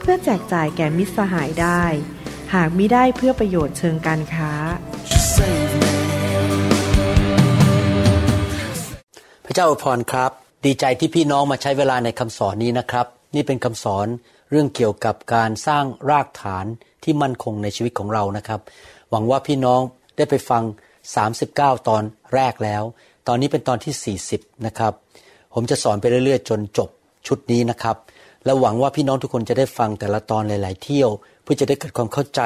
เพื่อแจกจ่ายแก่มิตรสหายได้ หากมิได้เพื่อประโยชน์เชิงการค้า พระเจ้าอวยพรครับ ดีใจที่พี่น้องมาใช้เวลาในคำสอนนี้นะครับ นี่เป็นคำสอนเรื่องเกี่ยวกับการสร้างรากฐานที่มั่นคงในชีวิตของเรานะครับ หวังว่าพี่น้องได้ไปฟัง 39 ตอนแรกแล้ว ตอนนี้เป็นตอนที่ 40 นะครับ ผมจะสอนไปเรื่อยๆ จนจบชุดนี้นะครับ และหวังว่าพี่น้องทุกคนจะได้ฟังแต่ละตอนหลาย ๆ เที่ยว เพื่อจะได้เกิดความเข้าใจ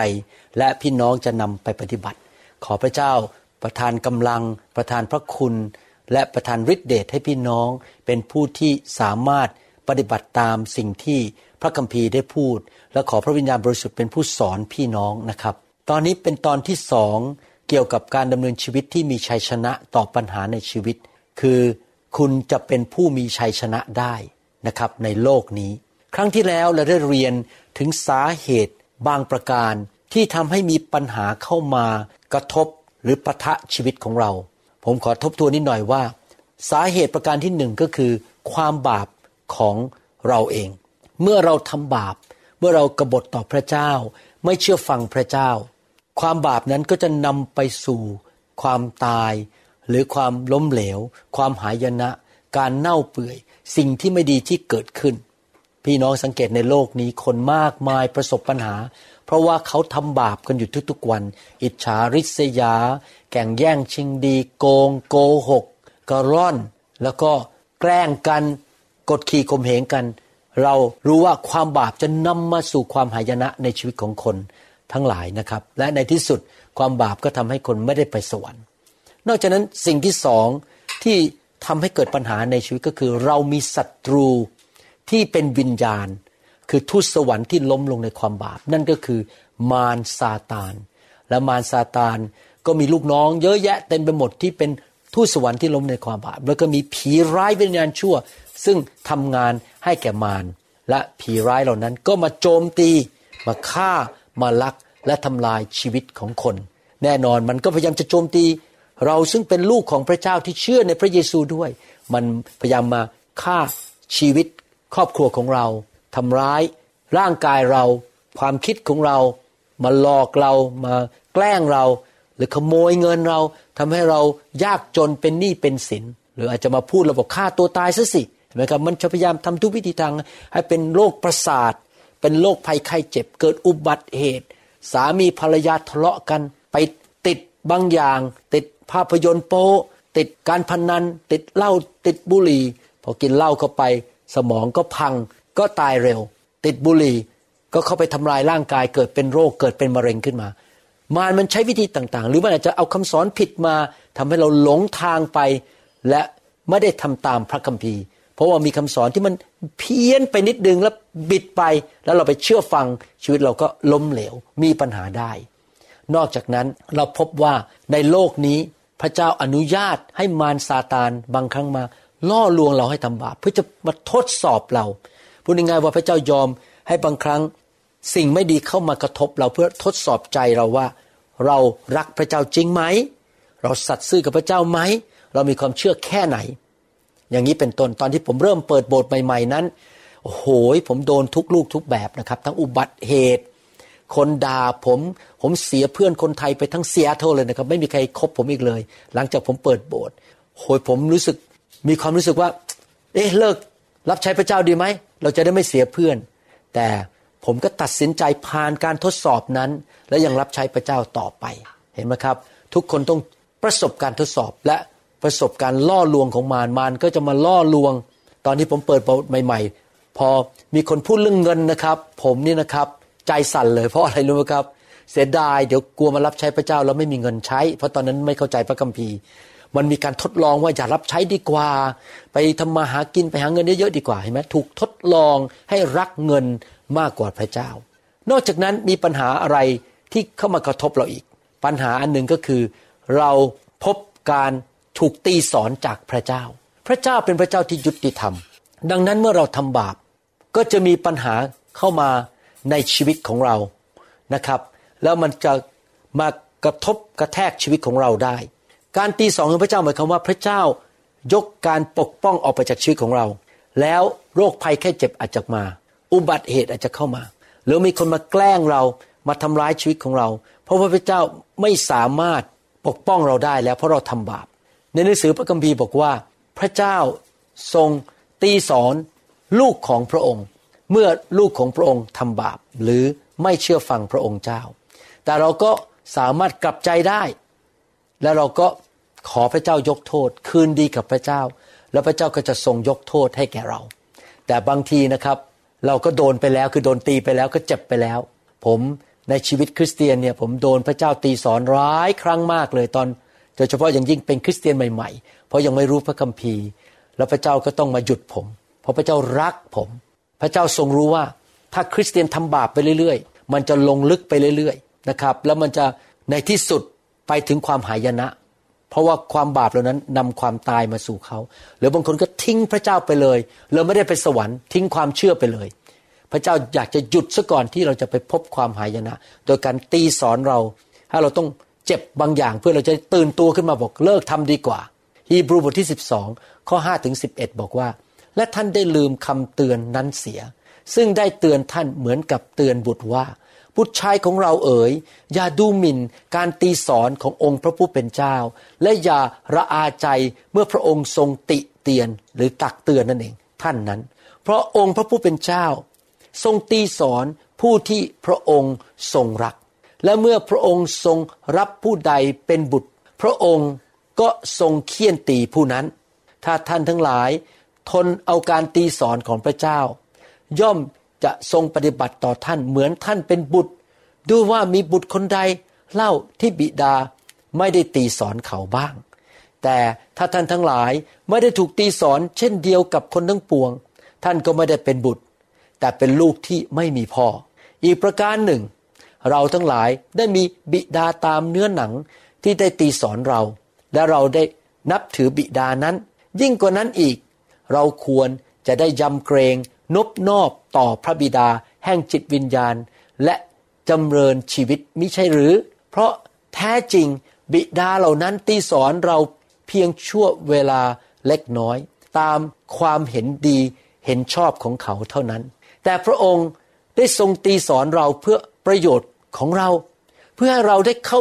และพี่น้องจะนำไปปฏิบัติ ขอพระเจ้าประทานกำลัง ประทานพระคุณ และประทานฤทธิเดชให้พี่น้อง เป็นผู้ที่สามารถปฏิบัติตามสิ่งที่พระคัมภีร์ได้พูด และขอพระวิญญาณบริสุทธิ์เป็นผู้สอนพี่น้องนะครับ ตอนนี้เป็นตอนที่สองเกี่ยวกับการดำเนินชีวิตที่มีชัยชนะต่อปัญหาในชีวิต คือคุณจะเป็นผู้มีชัยชนะได้นะครับในโลกนี้ ครั้งที่แล้วเราได้เรียนถึงสาเหตุบางประการที่ทำให้มีปัญหาเข้ามากระทบหรือปะทะชีวิตของเรา ผมขอทบทวนนิดหน่อยว่า สาเหตุประการที่หนึ่งก็คือ ความบาปของเราเอง เมื่อเราทำบาป เมื่อเรากบฏต่อพระเจ้า ไม่เชื่อฟังพระเจ้า ความบาปนั้นก็จะนำไปสู่ ความตาย หรือความล้มเหลว ความหายนะ การเน่าเปื่อย สิ่งที่ไม่ดีที่เกิดขึ้น พี่น้องสังเกตในโลกนี้คนมากมายประสบปัญหา เพราะว่าเขาทำบาปกันอยู่ทุกๆวัน อิจฉาริษยา แก่งแย่งชิงดี โกง โกหกกระร่อน แล้วก็แกล้งกันกดขี่ข่มเหงกัน เรารู้ว่าความบาปจะนำมาสู่ความหายนะในชีวิตของคนทั้งหลายนะครับ และในที่สุดความบาปก็ทำให้คนไม่ได้ไปสวรรค์ นอกจากนั้นสิ่งที่สองที่ทำให้เกิดปัญหาในชีวิตก็คือ เรามีศัตรู ที่เป็นวิญญาณ คือทูตสวรรค์ที่ล้มลงในความบาป นั่นก็คือมารซาตาน และมารซาตานก็มีลูกน้อง เยอะแยะเต็มไปหมดที่เป็นทูตสวรรค์ที่ล้มในความบาป แล้วก็มีผีร้ายวิญญาณชั่ว ซึ่งทำงานให้แก่มารและผีร้ายเหล่านั้นก็มาโจมตีมาฆ่ามาลักและทำลายชีวิตของคน แน่นอนมันก็พยายามจะโจมตี เราซึ่งเป็นลูกของพระเจ้าที่เชื่อในพระเยซูด้วย มันพยายามมาฆ่าชีวิต ครอบครัวของเราทำร้าย ร่างกายเรา ความคิดของเรา มาหลอกเรามาแกล้งเรา หรือขโมยเงินเราทำให้เรายากจนเป็นหนี้เป็นสิน หรืออาจจะมาพูดเราบอกฆ่าตัวตายซะสิเห็นไหมครับมันจะพยายามทำทุกวิธีทางให้เป็นโรคประสาท เป็นโรคภัยไข้เจ็บ เกิดอุบัติเหตุ สามีภรรยาทะเลาะกัน ไปติดบางอย่าง ติดภาพยนตร์โป๊ติดการพนัน ติดเหล้าติดบุหรี่ พอกินเหล้าเข้าไป สมองก็พังก็ตายเร็ว ติดบุหรี่ก็เข้าไปทำลายร่างกายเกิดเป็นโรคเกิดเป็นมะเร็งขึ้นมา มารมันใช้วิธีต่างๆ หรือมันอาจจะเอาคำสอนผิดมาทำให้เราหลงทางไป และไม่ได้ทำตามพระคัมภีร์ เพราะว่ามีคำสอนที่มันเพี้ยนไปนิดนึงแล้วบิดไปแล้วเราไปเชื่อฟังชีวิตเราก็ล้มเหลวมีปัญหาได้ นอกจากนั้นเราพบว่าในโลกนี้พระเจ้าอนุญาตให้มารซาตานบางครั้งมา ล่อลวงเราให้ทำบาปเพื่อจะมาทดสอบเราพูดง่ายๆว่าพระเจ้ายอมให้บางครั้งสิ่งไม่ดีเข้ามากระทบเราเพื่อทดสอบใจเราว่า เรารักพระเจ้าจริงไหม เราสัตย์ซื่อกับพระเจ้าไหม เรามีความเชื่อแค่ไหน อย่างนี้เป็นต้นตอนที่ผมเริ่มเปิดโบสถ์ใหม่ ๆนั้นโอ้โหผมโดนทุกลูกทุกแบบนะครับ ทั้งอุบัติเหตุ คนด่าผมผมเสียเพื่อนคนไทยไปทั้งเสียเท่าเลยนะครับ ไม่มีใครคบผมอีกเลย หลังจากผมเปิดโบสถ์โหยผมรู้สึก มีความรู้สึกว่า เอ๊ะเลิกรับใช้พระเจ้าดีไหม เราจะได้ไม่เสียเพื่อน แต่ผมก็ตัดสินใจผ่านการทดสอบนั้น และยังรับใช้พระเจ้าต่อไป เห็นไหมครับ ทุกคนต้องประสบการทดสอบและประสบการล่อลวงของมารมารก็จะมาล่อลวง ตอนที่ผมเปิดใหม่ ๆ พอมีคนพูดเรื่องเงินนะครับ ผมนี่นะครับ ใจสั่นเลยเพราะอะไรรู้ไหมครับ เสียดายเดี๋ยวกลัวมารับใช้พระเจ้าแล้วไม่มีเงินใช้ เพราะตอนนั้นไม่เข้าใจพระคัมภีร์ มันมีการทดลองว่าอย่ารับใช้ดีกว่า ไปทำมาหากินไปหาเงินเยอะๆดีกว่าเห็นไหมถูกทดลองให้รักเงินมากกว่าพระเจ้า นอกจากนั้นมีปัญหาอะไรที่เข้ามากระทบเราอีก ปัญหาอันหนึ่งก็คือ เราพบการถูกตีสอนจากพระเจ้า พระเจ้าเป็นพระเจ้าที่ยุติธรรม ดังนั้นเมื่อเราทำบาป ก็จะมีปัญหาเข้ามาในชีวิตของเรานะครับ แล้วมันจะมากระทบกระแทกชีวิตของเราได้ การตีสอนของพระเจ้าหมายความว่าพระเจ้ายกการปกป้องออกไปจากชีวิตของเรา แล้วโรคภัยแค่เจ็บอาจจะมา อุบัติเหตุอาจจะเข้ามา หรือมีคนมาแกล้งเรามาทำร้ายชีวิตของเรา เพราะว่าพระเจ้าไม่สามารถปกป้องเราได้แล้วเพราะเราทำบาป ในหนังสือพระคัมภีร์บอกว่า พระเจ้าทรงตีสอนลูกของพระองค์ เมื่อลูกของพระองค์ทำบาปหรือไม่เชื่อฟังพระองค์เจ้า แต่เราก็สามารถกลับใจได้ และเราก็ขอพระเจ้ายกโทษ คืนดีกับพระเจ้า แล้วพระเจ้าก็จะทรงยกโทษให้แก่เรา แต่บางทีนะครับ เราก็โดนไปแล้วคือโดนตีไปแล้วก็เจ็บไปแล้ว ผมในชีวิตคริสเตียนเนี่ยผมโดนพระเจ้าตีสอนร้ายครั้งมากเลยตอนโดยเฉพาะอย่างยิ่งเป็นคริสเตียนใหม่ๆ เพราะยังไม่รู้พระคัมภีร์ แล้วพระเจ้าก็ต้องมาหยุดผม เพราะพระเจ้ารักผม พระเจ้าทรงรู้ว่าถ้าคริสเตียนทำบาปไปเรื่อย ๆ มันจะลงลึกไปเรื่อย ๆ นะครับ แล้วมันจะในที่สุด ไปถึงความหายนะ เพราะว่าความบาปเหล่านั้นนำความตายมาสู่เขา หรือบางคนก็ทิ้งพระเจ้าไปเลย เราไม่ได้ไปสวรรค์ทิ้งความเชื่อไปเลย พระเจ้าอยากจะหยุดซะก่อนที่เราจะไปพบความหายนะ โดยการตีสอนเราถ้เราต้องเจ็บบางอย่างเพื่อเราจะตื่นตัวขึ้นมาบอกเลิกทำดีกว่า ฮีบรูบทที่ 12 ข้อ5ถึง11 บอกว่า และท่านได้ลืมคำเตือนนั้นเสีย ซึ่งได้เตือนท่านเหมือนกับเตือนบุตรว่า บุตรชายของเราเอ๋ย อย่าดูหมิ่นการตีสอนขององค์พระผู้เป็นเจ้า และอย่าระอาใจเมื่อพระองค์ทรงติเตียนหรือตักเตือนนั่นเองท่านนั้น เพราะองค์พระผู้เป็นเจ้า ทรงตีสอนผู้ที่พระองค์ทรงรัก และเมื่อพระองค์ทรงรับผู้ใดเป็นบุตร พระองค์ก็ทรงเคี่ยนตีผู้นั้น ถ้าท่านทั้งหลาย ทนเอาการตีสอนของพระเจ้า ย่อม จะทรงปฏิบัติต่อท่านเหมือนท่านเป็นบุตร ดูว่ามีบุตรคนใดเล่าที่บิดาไม่ได้ตีสอนเขาบ้าง แต่ถ้าท่านทั้งหลายไม่ได้ถูกตีสอนเช่นเดียวกับคนทั้งปวง ท่านก็ไม่ได้เป็นบุตร แต่เป็นลูกที่ไม่มีพ่อ อีกประการหนึ่ง เราทั้งหลายได้มีบิดาตามเนื้อหนังที่ได้ตีสอนเรา และเราได้นับถือบิดานั้น ยิ่งกว่านั้นอีก เราควรจะได้ยำเกรง นบนอบต่อพระบิดา แห่งจิตวิญญาณ และจำเริญชีวิตมิใช่หรือ เพราะแท้จริงบิดาเหล่านั้นตีสอนเราเพียงชั่วเวลาเล็กน้อย ตามความเห็นดีเห็นชอบของเขาเท่านั้น แต่พระองค์ได้ทรงตีสอนเราเพื่อประโยชน์ของเรา เพื่อให้เราได้เข้า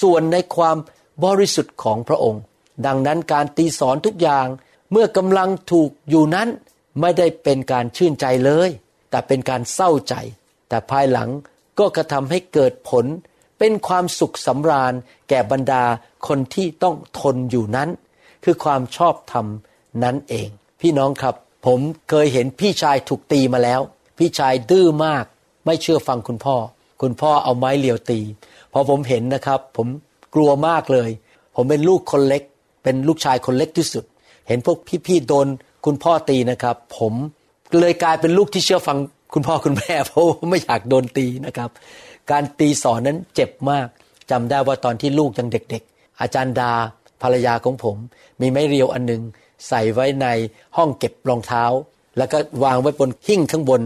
ส่วนในความบริสุทธิ์ของพระองค์ ดังนั้นการตีสอนทุกอย่างเมื่อกำลังถูกอยู่นั้น ไม่ได้เป็นการชื่นใจเลย แต่เป็นการเศร้าใจ แต่ภายหลังก็กระทำให้เกิดผล เป็นความสุขสำราญแก่บรรดาคนที่ต้องทนอยู่นั้น คือความชอบธรรมนั้นเอง พี่น้องครับ ผมเคยเห็นพี่ชายถูกตีมาแล้ว พี่ชายดื้อมาก ไม่เชื่อฟังคุณพ่อ คุณพ่อเอาไม้เหลียวตีพอผมเห็นนะครับ ผมกลัวมากเลย ผมเป็นลูกคนเล็ก เป็นลูกชายคนเล็กที่สุด เห็นพวกพี่ๆโดน คุณพ่อตีนะครับ ผมเลยกลายเป็นลูกที่เชื่อฟังคุณพ่อคุณแม่เพราะไม่อยากโดนตีนะครับ การตีสอนนั้นเจ็บมากจำได้ว่าตอนที่ลูกยังเด็ก ๆ อาจารย์ดาภรรยาของผม มีไม้เรียวอันหนึง ใส่ไว้ในห้องเก็บรองเท้า แล้วก็วางไว้บนหิ้งข้างบน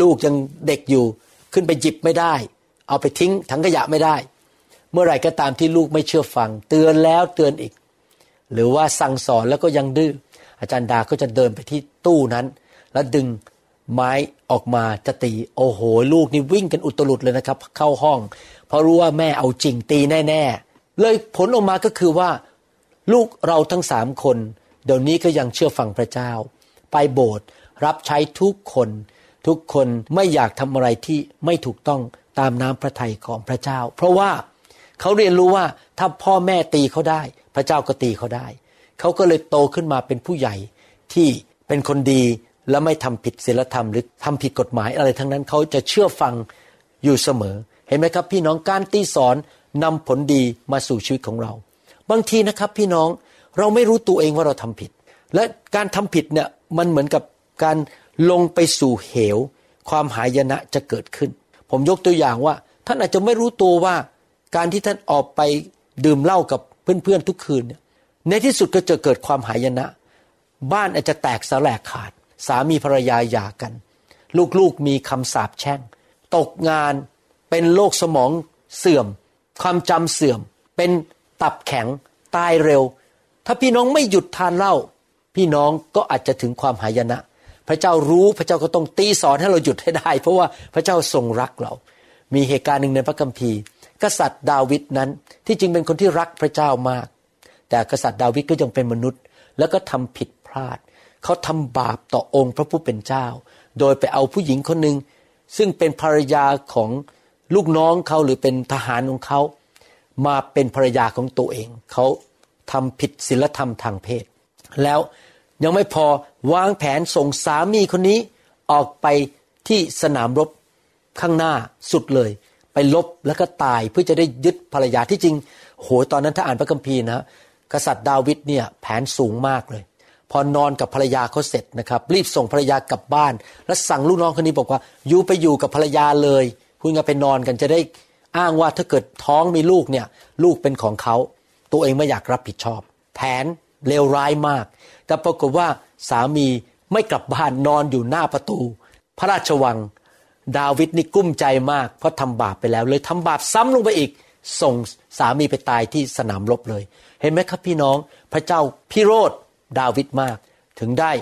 ลูกยังเด็กอยู่ ขึ้นไปหยิบไม่ได้ เอาไปทิ้งถังขยะไม่ได้ เมื่อไหร่ก็ตามที่ลูกไม่เชื่อฟัง เตือนแล้วเตือนอีก หรือว่าสั่งสอนแล้วก็ยังดื้อ อาจารย์ดาก็จะเดินไปที่ตู้นั้น แล้วดึงไม้ออกมาจะตี โอ้โห ลูกนี่วิ่งกันอุตลุดเลยนะครับ เข้าห้อง เพราะรู้ว่าแม่เอาจริงตีแน่ ๆ เลยผลออกมาก็คือว่า ลูกเราทั้งสามคน เดี๋ยวนี้ก็ยังเชื่อฟังพระเจ้า ไปโบสถ์รับใช้ทุกคน ทุกคนไม่อยากทำอะไรที่ไม่ถูกต้องตามน้ำพระทัยของพระเจ้า เพราะว่าเขาเรียนรู้ว่าถ้าพ่อแม่ตีเขาได้ พระเจ้าก็ตีเขาได้ เขาก็เลยโตขึ้นมาเป็นผู้ใหญ่ที่เป็นคนดีและไม่ทำผิดศีลธรรมหรือทำผิดกฎหมายอะไรทั้งนั้นเขาจะเชื่อฟังอยู่เสมอ เห็นไหมครับ พี่น้องการตีสอนนำผลดีมาสู่ชีวิตของเรา บางทีนะครับพี่น้องเราไม่รู้ตัวเองว่าเราทำผิด และการทำผิดเนี่ยมันเหมือนกับการลงไปสู่เหว ความหายนะจะเกิดขึ้น ผมยกตัวอย่างว่า ท่านอาจจะไม่รู้ตัวว่า การที่ท่านออกไปดื่มเหล้ากับเพื่อนๆทุกคืนเนี่ย ในที่สุดก็จะเกิดความหายนะ บ้านอาจจะแตกสลายขาด สามีภรรยาหย่ากัน ลูกๆมีคำสาปแช่ง ตกงานเป็นโรคสมองเสื่อม ความจำเสื่อม เป็นตับแข็งตายเร็ว ถ้าพี่น้องไม่หยุดทานเหล้าพี่น้องก็อาจจะถึงความหายนะ พระเจ้ารู้พระเจ้าก็ต้องตีสอนให้เราหยุดให้ได้ เพราะว่าพระเจ้าทรงรักเรา มีเหตุการณ์หนึ่งในพระคัมภีร์ กษัตริย์ดาวิดนั้นที่จริงเป็นคนที่รักพระเจ้ามาก แต่กษัตริย์ดาวิดก็ยังเป็นมนุษย์ แล้วก็ทำผิดพลาด เขาทำบาปต่อองค์พระผู้เป็นเจ้า โดยไปเอาผู้หญิงคนหนึ่งซึ่งเป็นภรรยาของลูกน้องเขาหรือเป็นทหารของเขา มาเป็นภรรยาของตัวเอง เขาทำผิดศีลธรรมทางเพศ แล้วยังไม่พอวางแผนส่งสามีคนนี้ออกไปที่สนามรบข้างหน้าสุดเลย ไปลบแล้วก็ตายเพื่อจะได้ยึดภรรยาที่จริงโหตอนนั้นถ้าอ่านพระคัมภีร์นะ กษัตริย์ดาวิดเนี่ยแผนสูงมากเลย พอนอนกับภรรยาเขาเสร็จนะครับ รีบส่งภรรยากลับบ้าน แล้วสั่งลูกน้องคนนี้บอกว่าอยู่ไปอยู่กับภรรยาเลยคุณก็ไปนอนกันจะได้อ้างว่าถ้าเกิดท้องมีลูกเนี่ยลูกเป็นของเขา ตัวเองไม่อยากรับผิดชอบ แผนเลวร้ายมาก แต่ปรากฏว่าสามีไม่กลับบ้านนอนอยู่หน้าประตู พระราชวัง ดาวิดนี่กุ้มใจมาก เพราะทำบาปไปแล้วเลยทำบาปซ้ำลงไปอีก ส่งสามีไปตายที่สนามรบเลย เห็นไหมครับพี่น้องพระเจ้าพิโรธดาวิดมาก ถึงได้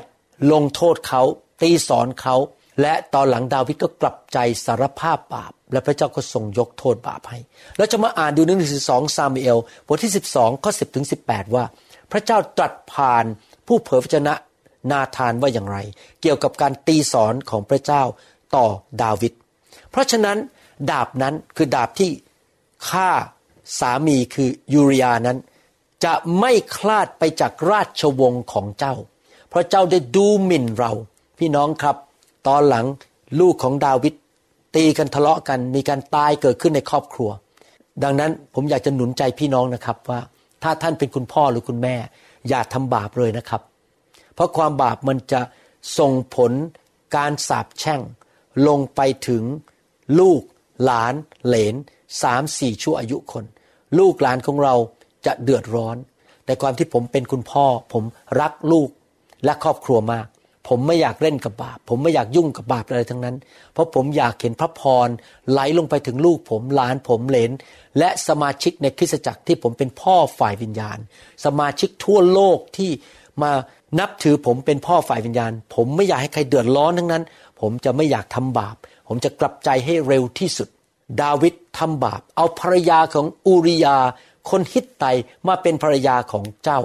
ลงโทษเขาตีสอนเขา และตอนหลังดาวิดก็กลับใจสารภาพบาป และพระเจ้าก็ทรงยกโทษบาปให้ แล้วจะมาอ่านดูหนังสือสองซามูเอลบทที่12ข้อ10ถึง18ว่า พระเจ้าตรัสผ่านผู้เผยพระชนะนาธานว่าอย่างไร เกี่ยวกับการตีสอนของพระเจ้าต่อดาวิดเพราะฉะนั้นดาบนั้นคือดาบที่ฆ่าสามีคือยูริยานั้น จะไม่คลาดไปจากราชวงศ์ของเจ้า เพราะเจ้าได้ดูหมิ่นเรา พี่น้องครับ ตอนหลังลูกของดาวิดตีกันทะเลาะกันมีการตายเกิดขึ้นในครอบครัว ดังนั้นผมอยากจะหนุนใจพี่น้องนะครับว่า ถ้าท่านเป็นคุณพ่อหรือคุณแม่ อย่าทำบาปเลยนะครับ เพราะความบาปมันจะส่งผลการสาปแช่ง ลงไปถึงลูก หลาน เหลนสามสี่ชั่วอายุคน ลูกหลานของเรา จะเดือดร้อนแต่ความที่ผมเป็นคุณพ่อ ผมรักลูกและครอบครัวมาก ผมไม่อยากเล่นกับบาป ผมไม่อยากยุ่งกับบาปอะไรทั้งนั้น เพราะผมอยากเห็นพระพรไหลลงไปถึงลูกผมหลานผมเหลน และสมาชิกในคริสตจักรที่ผมเป็นพ่อฝ่ายวิญญาณ สมาชิกทั่วโลกที่มานับถือผมเป็นพ่อฝ่ายวิญญาณ ผมไม่อยากให้ใครเดือดร้อนทั้งนั้น ผมจะไม่อยากทำบาป ผมจะกลับใจให้เร็วที่สุด ดาวิดทำบาป เอาภรรยาของอูริยา คนฮิตไตมาเป็นภรรยาของเจ้า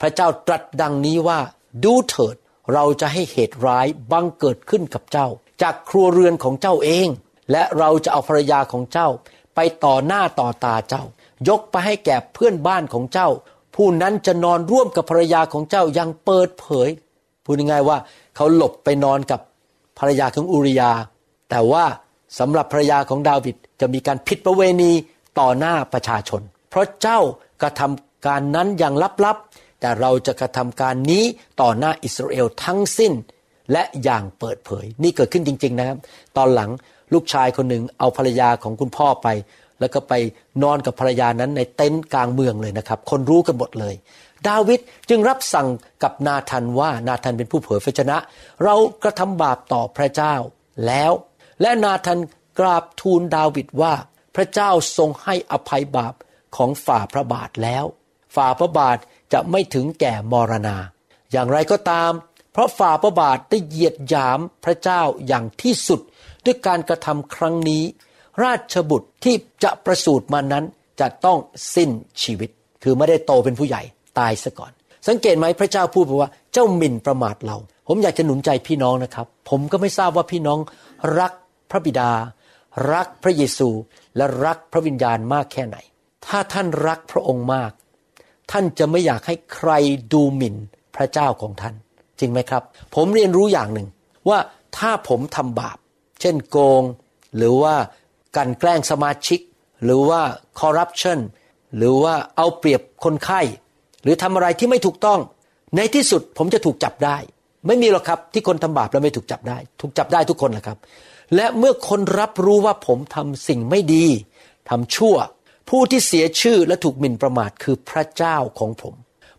พระเจ้าตรัสดังนี้ว่า ดูเถิด เราจะให้เหตุร้ายบังเกิดขึ้นกับเจ้า จากครัวเรือนของเจ้าเอง และเราจะเอาภรรยาของเจ้า ไปต่อหน้าต่อตาเจ้า ยกไปให้แก่เพื่อนบ้านของเจ้า ผู้นั้นจะนอนร่วมกับภรรยาของเจ้ายังเปิดเผย พูดง่ายๆว่าเขาหลบไปนอนกับภรรยาของอุริยา แต่ว่าสำหรับภรรยาของดาวิดจะมีการผิดประเวณีต่อหน้าประชาชน เพราะเจ้ากระทำการนั้นอย่างลับๆ แต่เราจะกระทำการนี้ต่อหน้าอิสราเอลทั้งสิ้น และอย่างเปิดเผย นี่เกิดขึ้นจริง ๆ นะครับ ตอนหลังลูกชายคนหนึ่งเอาภรรยาของคุณพ่อไป แล้วก็ไปนอนกับภรรยานั้นในเต็นท์กลางเมืองเลยนะครับ คนรู้กันหมดเลย ดาวิดจึงรับสั่งกับนาธันว่านาธันเป็นผู้เผยพระชนะ เรากระทำบาปต่อพระเจ้าแล้ว และนาธันกราบทูลดาวิดว่าพระเจ้าทรงให้อภัยบาป ของฝ่าพระบาทแล้ว ฝ่าพระบาทจะไม่ถึงแก่มรณา อย่างไรก็ตาม เพราะฝ่าพระบาทได้เหยียดหยามพระเจ้าอย่างที่สุด ด้วยการกระทำครั้งนี้ ราชบุตรที่จะประสูติมานั้นจะต้องสิ้นชีวิต คือไม่ได้โตเป็นผู้ใหญ่ตายซะก่อน สังเกตไหมพระเจ้าพูดว่าเจ้าหมิ่นประมาทเรา ผมอยากจะหนุนใจพี่น้องนะครับ ผมก็ไม่ทราบว่าพี่น้องรักพระบิดา รักพระเยซูและรักพระวิญญาณมากแค่ไหน ถ้าท่านรักพระองค์มาก ท่านจะไม่อยากให้ใครดูหมิ่นพระเจ้าของท่าน จริงไหมครับ ผมเรียนรู้อย่างหนึ่งว่าถ้าผมทำบาป เช่นโกง หรือว่ากันแกล้งสมาชิก หรือว่าคอร์รัปชันหรือว่าเอาเปรียบคนไข้ หรือทำอะไรที่ไม่ถูกต้อง ในที่สุดผมจะถูกจับได้ ไม่มีหรอกครับที่คนทำบาปแล้วไม่ถูกจับได้ ถูกจับได้ทุกคนแหละครับ และเมื่อคนรับรู้ว่าผมทำสิ่งไม่ดีทำชั่ว ผู้ที่เสียชื่อและถูกหมิ่นประมาทคือพระเจ้าของผม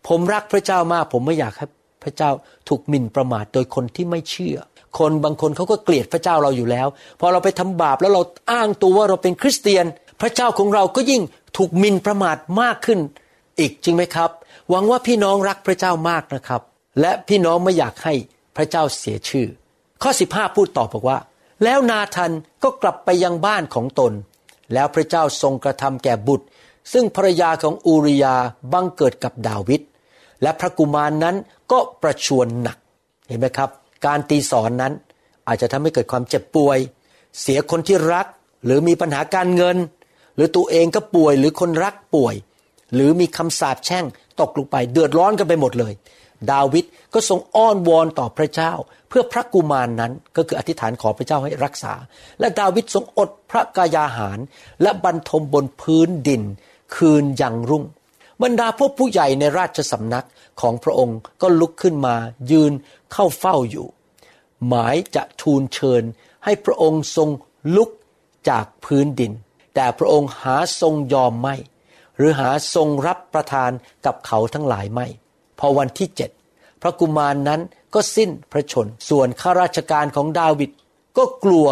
ผมรักพระเจ้ามาก ผมไม่อยากให้พระเจ้าถูกหมิ่นประมาทโดยคนที่ไม่เชื่อ คนบางคนเขาก็เกลียดพระเจ้าเราอยู่แล้ว พอเราไปทำบาปแล้วเราอ้างตัวว่าเราเป็นคริสเตียน พระเจ้าของเราก็ยิ่งถูกหมิ่นประมาทมากขึ้น อีกจริงไหมครับ หวังว่าพี่น้องรักพระเจ้ามากนะครับ และพี่น้องไม่อยากให้พระเจ้าเสียชื่อ ข้อ 15 พูดต่อบอกว่า แล้วนาธันก็กลับไปยังบ้านของตน แล้วพระเจ้าทรงกระทำแก่บุตร ซึ่งภรรยาของอูริยาบังเกิดกับดาวิดและพระกุมารนนั้นก็ประชวนหนักเห็นไหมครับ การตีสอนนั้นอาจจะทำให้เกิดความเจ็บป่วย เสียคนที่รักหรือมีปัญหาการเงิน หรือตัวเองก็ป่วยหรือคนรักป่วย หรือมีคำสาปแช่งตกลงไปเดือดร้อนกันไปหมดเลย ดาวิดก็ทรงอ้อนวอนต่อพระเจ้า เพื่อพระกุมารนนั้นก็คืออธิษฐานขอพระเจ้าให้รักษา และดาวิดทรงอดพระกายาหาร และบรรทมบนพื้นดิน คืนยังรุ่ง บรรดาพวกผู้ใหญ่ในราชสำนักของพระองค์ก็ลุกขึ้นมายืนเข้าเฝ้าอยู่ หมายจะทูลเชิญให้พระองค์ทรงลุกจากพื้นดิน แต่พระองค์หาทรงยอมไม่ หรือหาทรงรับประทานกับเขาทั้งหลายไม่ พอวันที่เจ็ดพระกุมารนนั้นก็สิ้นพระชน ส่วนข้าราชการของดาวิดก็กลัว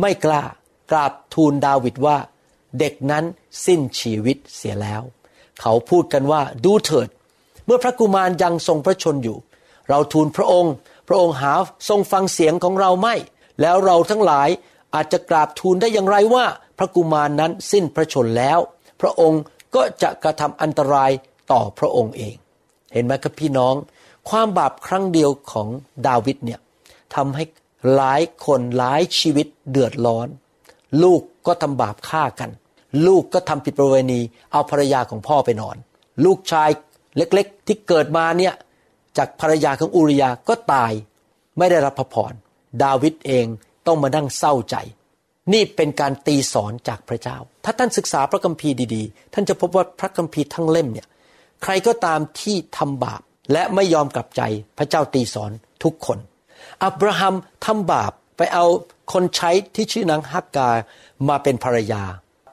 ไม่กล้ากราบทูลดาวิดว่า เด็กนั้นสิ้นชีวิตเสียแล้ว เขาพูดกันว่าดูเถิด เมื่อพระกุมารยังทรงพระชนอยู่ เราทูลพระองค์ พระองค์หาทรงฟังเสียงของเราไม่ แล้วเราทั้งหลายอาจจะกราบทูลได้อย่างไรว่า พระกุมารนั้นสิ้นพระชนแล้ว พระองค์ก็จะกระทำอันตรายต่อพระองค์เอง เห็นไหมครับพี่น้อง ความบาปครั้งเดียวของดาวิดเนี่ยทำให้หลายคนหลายชีวิตเดือดร้อน ลูกก็ทำบาปฆ่ากัน ลูกก็ทำผิดประเวณี เอาภรรยาของพ่อไปนอน ลูกชายเล็กๆ ที่เกิดมาเนี่ยจากภรรยาของอุริยาก็ตายไม่ได้รับพระพรดาวิดเองต้องมานั่งเศร้าใจ นี่เป็นการตีสอนจากพระเจ้า ถ้าท่านศึกษาพระคัมภีร์ดีๆ ท่านจะพบว่าพระคัมภีร์ทั้งเล่มเนี่ย ใครก็ตามที่ทำบาปและไม่ยอมกลับใจพระเจ้าตีสอนทุกคน อับราฮัมทำบาปไปเอาคนใช้ที่ชื่อนางฮักกามาเป็นภรรยา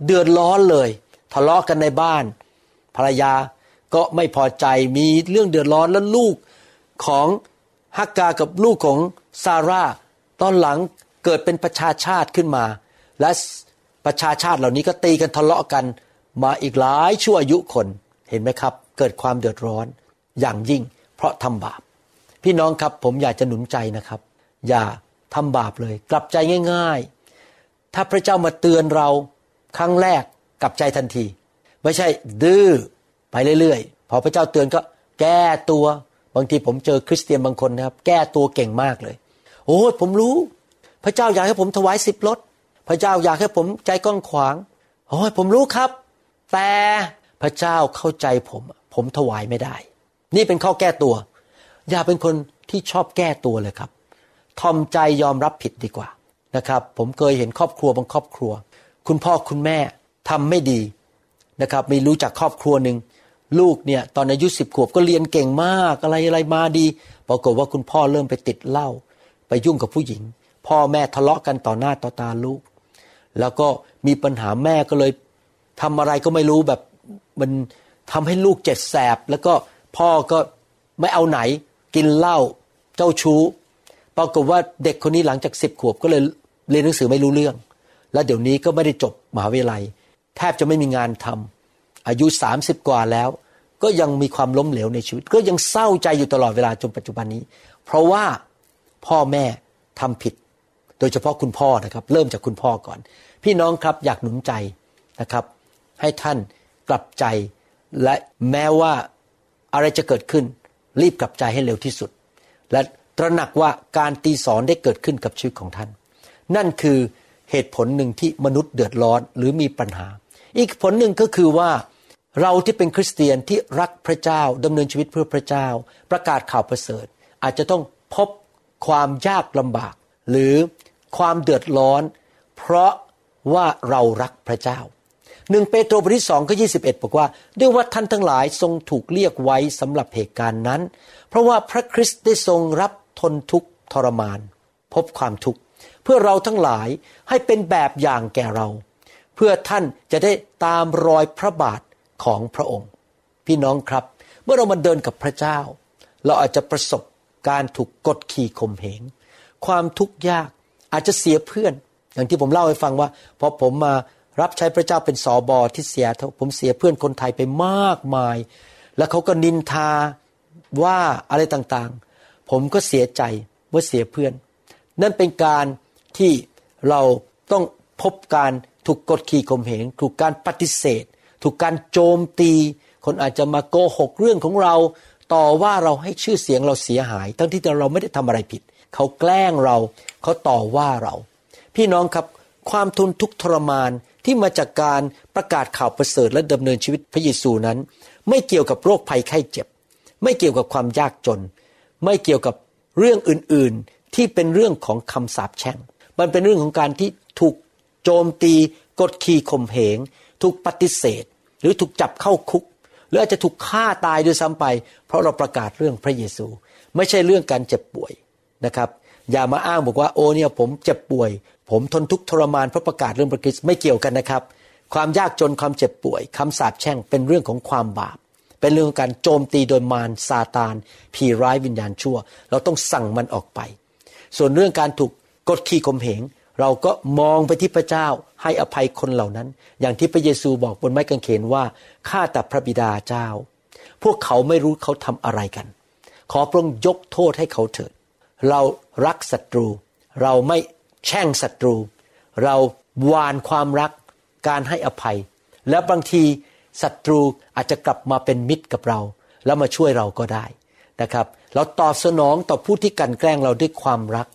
เดือดร้อนเลย ทะเลาะกันในบ้าน ภรรยาก็ไม่พอใจมีเรื่องเดือดร้อนแล้วลูกของฮักกากับลูกของซาร่าตอนหลังเกิดเป็นประชาชาติขึ้นมา และประชาชาติเหล่านี้ก็ตีกันทะเลาะกันมาอีกหลายชั่วอายุคนเห็นไหมครับ เกิดความเดือดร้อนอย่างยิ่ง เพราะทำบาป พี่น้องครับผมอยากจะหนุนใจนะครับ อย่าทำบาปเลย กลับใจง่าย ๆ ถ้าพระเจ้ามาเตือนเราครั้งแรกกลับใจทันที ไม่ใช่ดื้อไปเรื่อยๆ พอพระเจ้าเตือนก็แก้ตัวบางทีผมเจอคริสเตียนบางคนนะครับ แก้ตัวเก่งมากเลย โอ้ผมรู้ พระเจ้าอยากให้ผมถวายสิบรถพระเจ้าอยากให้ผมใจก้องขวางโอ้ยผมรู้ครับ แต่พระเจ้าเข้าใจผม ผมถวายไม่ได้ นี่เป็นข้อแก้ตัว อย่าเป็นคนที่ชอบแก้ตัวเลยครับ ทอมใจยอมรับผิดดีกว่านะครับ ผมเคยเห็นครอบครัวบางครอบครัว คุณพ่อคุณแม่ทำไม่ดีนะครับมีรู้จักครอบครัวหนึ่งลูกเนี่ยตอนอายุสิบขวบก็เรียนเก่งมากอะไรอะไรมาดี ปรากฏว่าคุณพ่อเริ่มไปติดเหล้าไปยุ่งกับผู้หญิง พ่อแม่ทะเลาะกันต่อหน้าต่อตาลูก แล้วก็มีปัญหาแม่ก็เลยทำอะไรก็ไม่รู้แบบมัน ทำให้ลูกเจ็ดแสบ แล้วก็พ่อก็ไม่เอาไหน กินเหล้าเจ้าชู้ปรากฏว่าเด็กคนนี้หลังจากสิบขวบก็เลยเรียนหนังสือไม่รู้เรื่อง แล้วเดี๋ยวนี้ก็ไม่ได้จบมหาวิทยาลัย แทบจะไม่มีงานทำอายุสามสิบกว่าแล้ว ก็ยังมีความล้มเหลวในชีวิต ก็ยังเศร้าใจอยู่ตลอดเวลาจนปัจจุบันนี้ เพราะว่าพ่อแม่ทำผิด โดยเฉพาะคุณพ่อนะครับ เริ่มจากคุณพ่อก่อน พี่น้องครับอยากหนุนใจนะครับ ให้ท่านกลับใจ และแม้ว่าอะไรจะเกิดขึ้น รีบกลับใจให้เร็วที่สุด และตระหนักว่าการตีสอนได้เกิดขึ้นกับชีวิตของท่าน นั่นคือเหตุผลหนึ่งที่มนุษย์เดือดร้อนหรือมีปัญหา อีกผลหนึ่งก็คือว่าเราที่เป็นคริสเตียนที่รักพระเจ้าดำเนินชีวิตเพื่อพระเจ้า ประกาศข่าวประเสริฐ อาจจะต้องพบความยากลำบาก หรือความเดือดร้อน เพราะว่าเรารักพระเจ้า หนึ่งเปโตรบทที่สองก็ยี่สิบเอ็ดบอกว่า ด้วยว่าท่านทั้งหลายทรงถูกเรียกไว้สำหรับเหตุการณ์นั้น เพราะว่าพระคริสต์ได้ทรงรับทนทุกข์ทรมาน พบความทุกข์เพื่อเราทั้งหลายให้เป็นแบบอย่างแก่เรา เพื่อท่านจะได้ตามรอยพระบาทของพระองค์ พี่น้องครับ เมื่อเรามาเดินกับพระเจ้า เราอาจจะประสบการถูกกดขี่ข่มเหงความทุกข์ยากอาจจะเสียเพื่อน อย่างที่ผมเล่าให้ฟังว่าพอผมมา รับใช้พระเจ้าเป็นสอบอที่เสียผมเสียเพื่อนคนไทยไปมากมาย แล้วเขาก็นินทาว่าอะไรต่างๆ ผมก็เสียใจเมื่อเสียเพื่อน นั่นเป็นการที่เราต้องพบการถูกกดขี่ข่มเหงถูกการปฏิเสธ ถูกการโจมตี คนอาจจะมาโกหกเรื่องของเรา ต่อว่าเราให้ชื่อเสียงเราเสียหาย ทั้งที่เราไม่ได้ทำอะไรผิด เขาแกล้งเรา เขาต่อว่าเรา พี่น้องครับ ความทุนทุกทรมานที่มาจากการประกาศข่าวประเสริฐและดำเนินชีวิตพระเยซูนั้น ไม่เกี่ยวกับโรคภัยไข้เจ็บ ไม่เกี่ยวกับความยากจน ไม่เกี่ยวกับเรื่องอื่นๆ ที่เป็นเรื่องของคำสาปแช่ง มันเป็นเรื่องของการที่ถูกโจมตีกดขี่ข่มเหง ถูกปฏิเสธ หรือถูกจับเข้าคุก หรืออาจจะถูกฆ่าตายด้วยซ้ำไป เพราะเราประกาศเรื่องพระเยซู ไม่ใช่เรื่องการเจ็บป่วยนะครับอย่ามาอ้างบอกว่าโอ้เนี่ยผมเจ็บป่วย ผมทนทุกข์ทรมานเพราะประกาศเรื่องพระคริสต์ไม่เกี่ยวกันนะครับ ความยากจนความเจ็บป่วยคำสาปแช่งเป็นเรื่องของความบาป เป็นเรื่องของการโจมตีโดยมารซาตาน ผีร้ายวิญญาณชั่ว เราต้องสั่งมันออกไป ส่วนเรื่องการถูกกดขี่ข่มเหงเราก็มองไปที่พระเจ้าให้อภัยคนเหล่านั้น อย่างที่พระเยซูบอกบนไม้กางเขนว่าข้าแต่พระบิดาเจ้า พวกเขาไม่รู้เขาทำอะไรกัน ขอพระองค์ยกโทษให้เขาเถิด เรารักศัตรู เราไม่ แช่งศัตรู เราวานความรักการให้อภัย และบางทีศัตรูอาจจะกลับมาเป็นมิตรกับเรา แล้วมาช่วยเราก็ได้นะครับ เราตอบสนองต่อผู้ที่กันแกล้งเราด้วยความรัก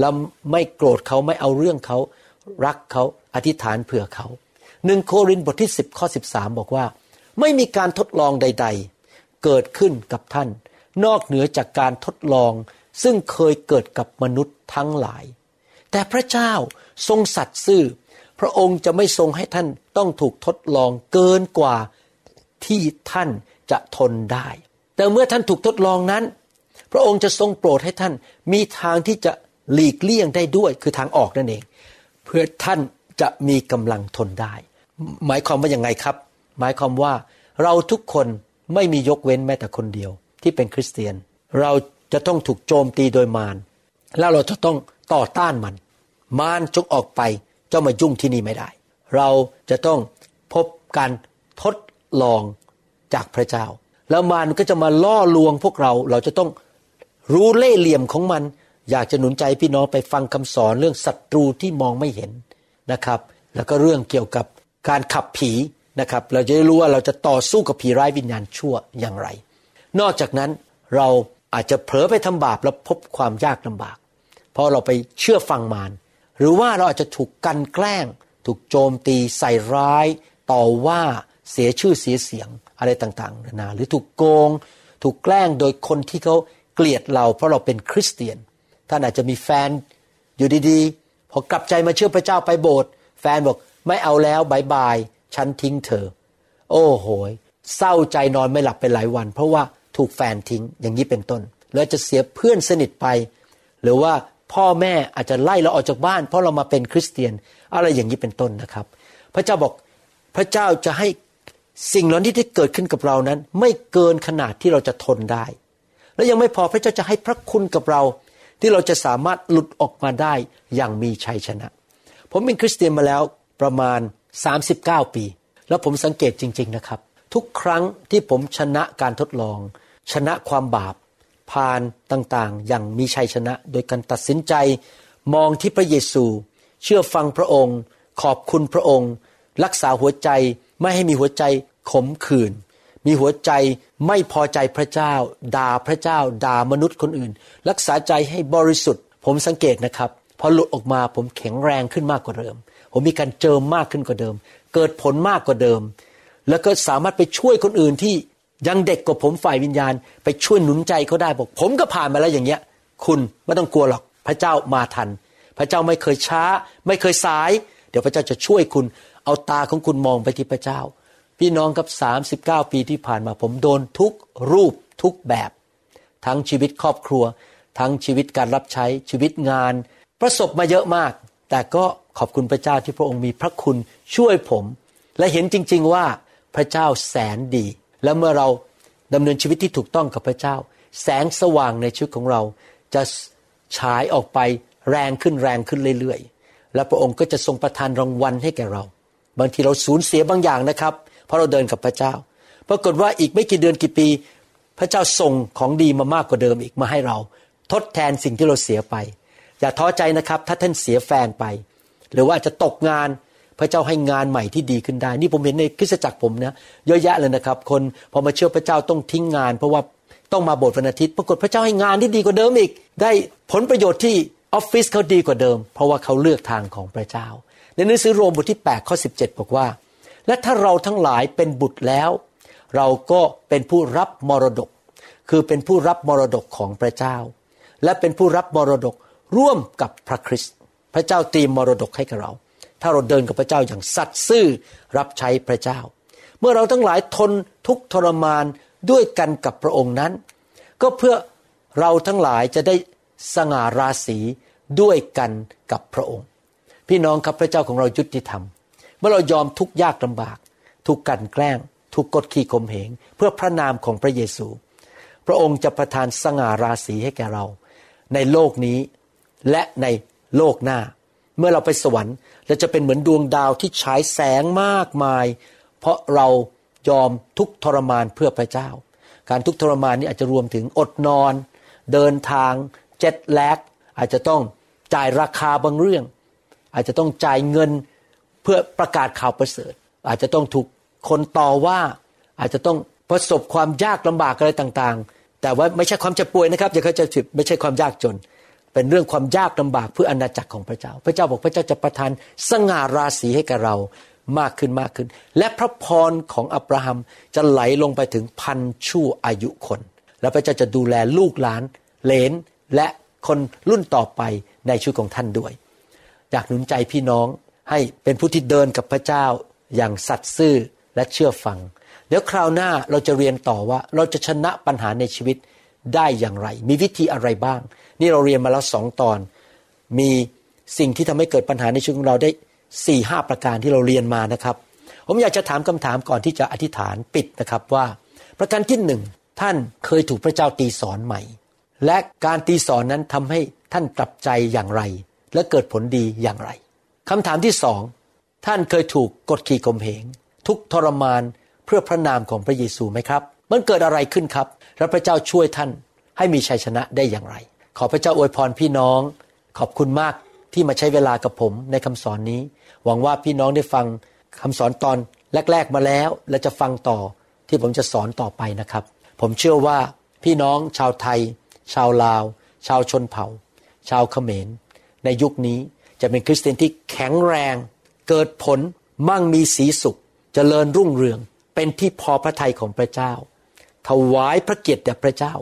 เราไม่โกรธเขาไม่เอาเรื่องเขา รักเขาอธิษฐานเผื่อเขาหนึ่งโครินบทที่ 10ข้อ13 บอกว่า ไม่มีการทดลองใด ๆ เกิดขึ้นกับท่าน นอกเหนือจากการทดลองซึ่งเคยเกิดกับมนุษย์ทั้งหลาย แต่พระเจ้าทรงสัตย์ซื่อ พระองค์จะไม่ทรงให้ท่านต้องถูกทดลองเกินกว่าที่ท่านจะทนได้ แต่เมื่อท่านถูกทดลองนั้น พระองค์จะทรงโปรดให้ท่านมีทางที่จะหลีกเลี่ยงได้ด้วยคือทางออกนั่นเอง เพื่อท่านจะมีกำลังทนได้ หมายความว่าอย่างไงครับ หมายความว่าเราทุกคนไม่มียกเว้นแม้แต่คนเดียว ที่เป็นคริสเตียน เราจะต้องถูกโจมตีโดยมารแล้วเราจะต้องต่อต้านมัน มารจงออกไปเจ้ามายุ่งที่นี่ไม่ได้ เราจะต้องพบการทดลองจากพระเจ้า แล้วมารก็จะมาล่อลวงพวกเราเราจะต้องรู้เล่เหลี่ยมของมัน อยากจะหนุนใจพี่น้องไปฟังคำสอนเรื่องศัตรูที่มองไม่เห็นนะครับ แล้วก็เรื่องเกี่ยวกับการขับผีนะครับ เราจะได้รู้ว่าเราจะต่อสู้กับผีร้ายวิญญาณชั่วอย่างไร นอกจากนั้นเราอาจจะเผลอไปทำบาปแล้วพบความยากลำบาก เพราะเราไปเชื่อฟังมาร หรือว่าเราอาจจะถูกกันแกล้ง ถูกโจมตีใส่ร้าย ต่อว่าเสียชื่อเสียเสียงอะไรต่างๆนานาหรือถูกโกง ถูกแกล้งโดยคนที่เขาเกลียดเราเพราะเราเป็นคริสเตียน ท่านอาจจะมีแฟนอยู่ดีๆ พอกลับใจมาเชื่อพระเจ้าไปโบสถ์แฟนบอกไม่เอาแล้วบายบายฉันทิ้งเธอ โอ้โหเศร้าใจนอนไม่หลับไปหลายวัน เพราะว่าถูกแฟนทิ้งอย่างนี้เป็นต้น แล้วจะเสียเพื่อนสนิทไป หรือว่า พ่อแม่อาจจะไล่เราออกจากบ้าน เพราะเรามาเป็นคริสเตียน อะไรอย่างนี้เป็นต้นนะครับ พระเจ้าบอกพระเจ้าจะให้สิ่งเหล่านี้ที่เกิดขึ้นกับเรานั้น ไม่เกินขนาดที่เราจะทนได้ และยังไม่พอพระเจ้าจะให้พระคุณกับเรา ที่เราจะสามารถหลุดออกมาได้อย่างมีชัยชนะ ผมเป็นคริสเตียนมาแล้วประมาณ 39 ปี แล้วผมสังเกตจริง ๆนะครับ ทุกครั้งที่ผมชนะการทดลอง ชนะความบาป ผ่านต่างๆ อย่างมีชัยชนะ โดยการตัดสินใจมองที่พระเยซู เชื่อฟังพระองค์ ขอบคุณพระองค์ รักษาหัวใจไม่ให้มีหัวใจขมขื่นมีหัวใจไม่พอใจพระเจ้า ด่าพระเจ้า ด่ามนุษย์คนอื่น รักษาใจให้บริสุทธิ์ ผมสังเกตนะครับ พอหลุดออกมาผมแข็งแรงขึ้นมากกว่าเดิม ผมมีการเจิมมากขึ้นกว่าเดิม เกิดผลมากกว่าเดิม แล้วก็สามารถไปช่วยคนอื่นที่ ยังเด็กกว่าผมฝ่ายวิญญาณ ไปช่วยหนุนใจเขาได้บอก ผมก็ผ่านมาแล้วอย่างเงี้ย คุณไม่ต้องกลัวหรอกพระเจ้ามาทัน พระเจ้าไม่เคยช้า ไม่เคยสาย เดี๋ยวพระเจ้าจะช่วยคุณ เอาตาของคุณมองไปที่พระเจ้า พี่น้องกับ 39 ปีที่ผ่านมาผมโดนทุกรูปทุกแบบ ทั้งชีวิตครอบครัว ทั้งชีวิตการรับใช้ชีวิตงาน ประสบมาเยอะมาก แต่ก็ขอบคุณพระเจ้าที่พระองค์มีพระคุณช่วยผม และเห็นจริง ๆว่าพระเจ้าแสนดี และเมื่อเราดำเนินชีวิตที่ถูกต้องกับพระเจ้า แสงสว่างในชีวิตของเรา จะฉายออกไปแรงขึ้นแรงขึ้นเรื่อยๆ และพระองค์ก็จะทรงประทานรางวัลให้แก่เรา บางทีเราสูญเสียบางอย่างนะครับ เพราะเราเดินกับพระเจ้า ปรากฏว่าอีกไม่กี่เดือนกี่ปี พระเจ้าส่งของดีมามากกว่าเดิมอีกมาให้เรา ทดแทนสิ่งที่เราเสียไป อย่าท้อใจนะครับ ถ้าท่านเสียแฟนไป หรือว่าจะตกงาน พระเจ้าให้งานใหม่ที่ดีขึ้นได้ นี่ผมเห็นในคริสตจักรผมนะเยอะแยะเลยนะครับ คนพอมาเชื่อพระเจ้าต้องทิ้งงาน เพราะว่าต้องมาโบสถ์วันอาทิตย์ ปรากฏพระเจ้าให้งานที่ดีกว่าเดิมอีก ได้ผลประโยชน์ที่ออฟฟิศเขาดีกว่าเดิม เพราะว่าเขาเลือกทางของพระเจ้า ในหนังสือโรมบทที่8ข้อ17 บอกว่า และถ้าเราทั้งหลายเป็นบุตรแล้ว เราก็เป็นผู้รับมรดก คือเป็นผู้รับมรดกของพระเจ้า และเป็นผู้รับมรดกร่วมกับพระคริสต์พระเจ้าเตรียมมรดกให้กับเรา ถ้าเราเดินกับพระเจ้าอย่างสัตย์ซื่อรับใช้พระเจ้า เมื่อเราทั้งหลายทนทุกทรมานด้วยกันกับพระองค์นั้น ก็เพื่อเราทั้งหลายจะได้สง่าราศีด้วยกันกับพระองค์ พี่น้องครับพระเจ้าของเรายุติธรรม เมื่อเรายอมทุกยากลำบากถูกกันแกล้งถูกกดขี่ข่มเหง เพื่อพระนามของพระเยซู พระองค์จะประทานสง่าราศีให้แก่เรา ในโลกนี้และในโลกหน้า เมื่อเราไปสวรรค์ เราจะเป็นเหมือนดวงดาวที่ฉายแสงมากมาย เพราะเรายอมทุกทรมานเพื่อพระเจ้า การทุกทรมานนี้อาจจะรวมถึงอดนอน เดินทางเจ็ดแลกอาจจะต้องจ่ายราคาบางเรื่อง อาจจะต้องจ่ายเงินเพื่อประกาศข่าวประเสริฐ อาจจะต้องถูกคนต่อว่าอาจจะต้องประสบความยากลำบากอะไรต่างๆ แต่ว่าไม่ใช่ความเจ็บป่วยนะครับอย่าเข้าใจผิดไม่ใช่ความยากจน เป็นเรื่องความยากลำบากเพื่ออาณาจักรของพระเจ้า พระเจ้าบอกพระเจ้าจะประทานสง่าราศีให้กับเรามากขึ้นมากขึ้น และพระพรของอับราฮัมจะไหลลงไปถึงพันชั่วอายุคน แล้วพระเจ้าจะดูแลลูกหลานเหลนและคนรุ่นต่อไปในชีวิตของท่านด้วย อยากหนุนใจพี่น้องให้เป็นผู้ที่เดินกับพระเจ้าอย่างสัตย์ซื่อและเชื่อฟัง เดี๋ยวคราวหน้าเราจะเรียนต่อว่าเราจะชนะปัญหาในชีวิต ได้อย่างไร มีวิธีอะไรบ้าง นี่เราเรียนมาแล้วสองตอน มีสิ่งที่ทำให้เกิดปัญหาในชีวิตของเราได้สี่ห้าประการที่เราเรียนมานะครับ ผมอยากจะถามคำถามก่อนที่จะอธิษฐานปิดนะครับว่า ประการที่หนึ่งท่านเคยถูกพระเจ้าตีสอนใหม่ และการตีสอนนั้นทำให้ท่านกลับใจอย่างไร และเกิดผลดีอย่างไรคำถามที่สองท่านเคยถูกกดขี่ข่มเหง ทุกทรมานเพื่อพระนามของพระเยซูไหมครับ มันเกิดอะไรขึ้นครับ และพระเจ้าช่วยท่านให้มีชัยชนะได้อย่างไร ขอพระเจ้าอวยพรพี่น้อง ขอบคุณมากที่มาใช้เวลากับผมในคำสอนนี้ หวังว่าพี่น้องได้ฟังคำสอนตอนแรก ๆมาแล้ว และจะฟังต่อที่ผมจะสอนต่อไปนะครับ ผมเชื่อว่าพี่น้องชาวไทย ชาวลาว ชาวชนเผ่า ชาวเขมร ในยุคนี้จะเป็นคริสเตียนที่แข็งแรง เกิดผลมั่งมีสีสุขจเจริญรุ่งเรือง เป็นที่พอพระทัยของพระเจ้า ถวายพระเกียรติแด่พระเจ้า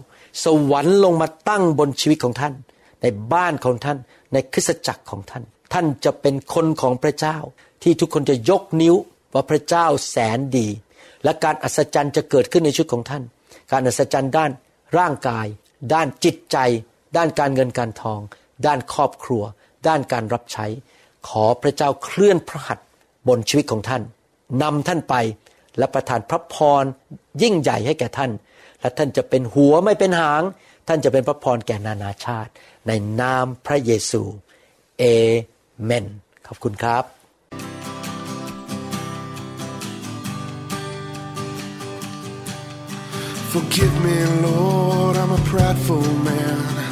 สวรรค์ลงมาตั้งบนชีวิตของท่าน ในบ้านของท่าน ในคริสตจักรของท่าน ท่านจะเป็นคนของพระเจ้า ที่ทุกคนจะยกนิ้วว่าพระเจ้าแสนดี และการอัศจรรย์จะเกิดขึ้นในชีวิตของท่าน การอัศจรรย์ด้านร่างกาย ด้านจิตใจ ด้านการเงินการทอง ด้านครอบครัว ด้านการรับใช้ ขอพระเจ้าเคลื่อนพระหัตถ์บนชีวิตของท่านนำท่านไป และประทานพระพรยิ่งใหญ่ให้แก่ท่าน และท่านจะเป็นหัวไม่เป็นหาง ท่านจะเป็นพระพรแก่นานาชาติ ในนามพระเยซู เอเมน ขอบคุณครับ Forgive me, Lord, I'm a prideful man.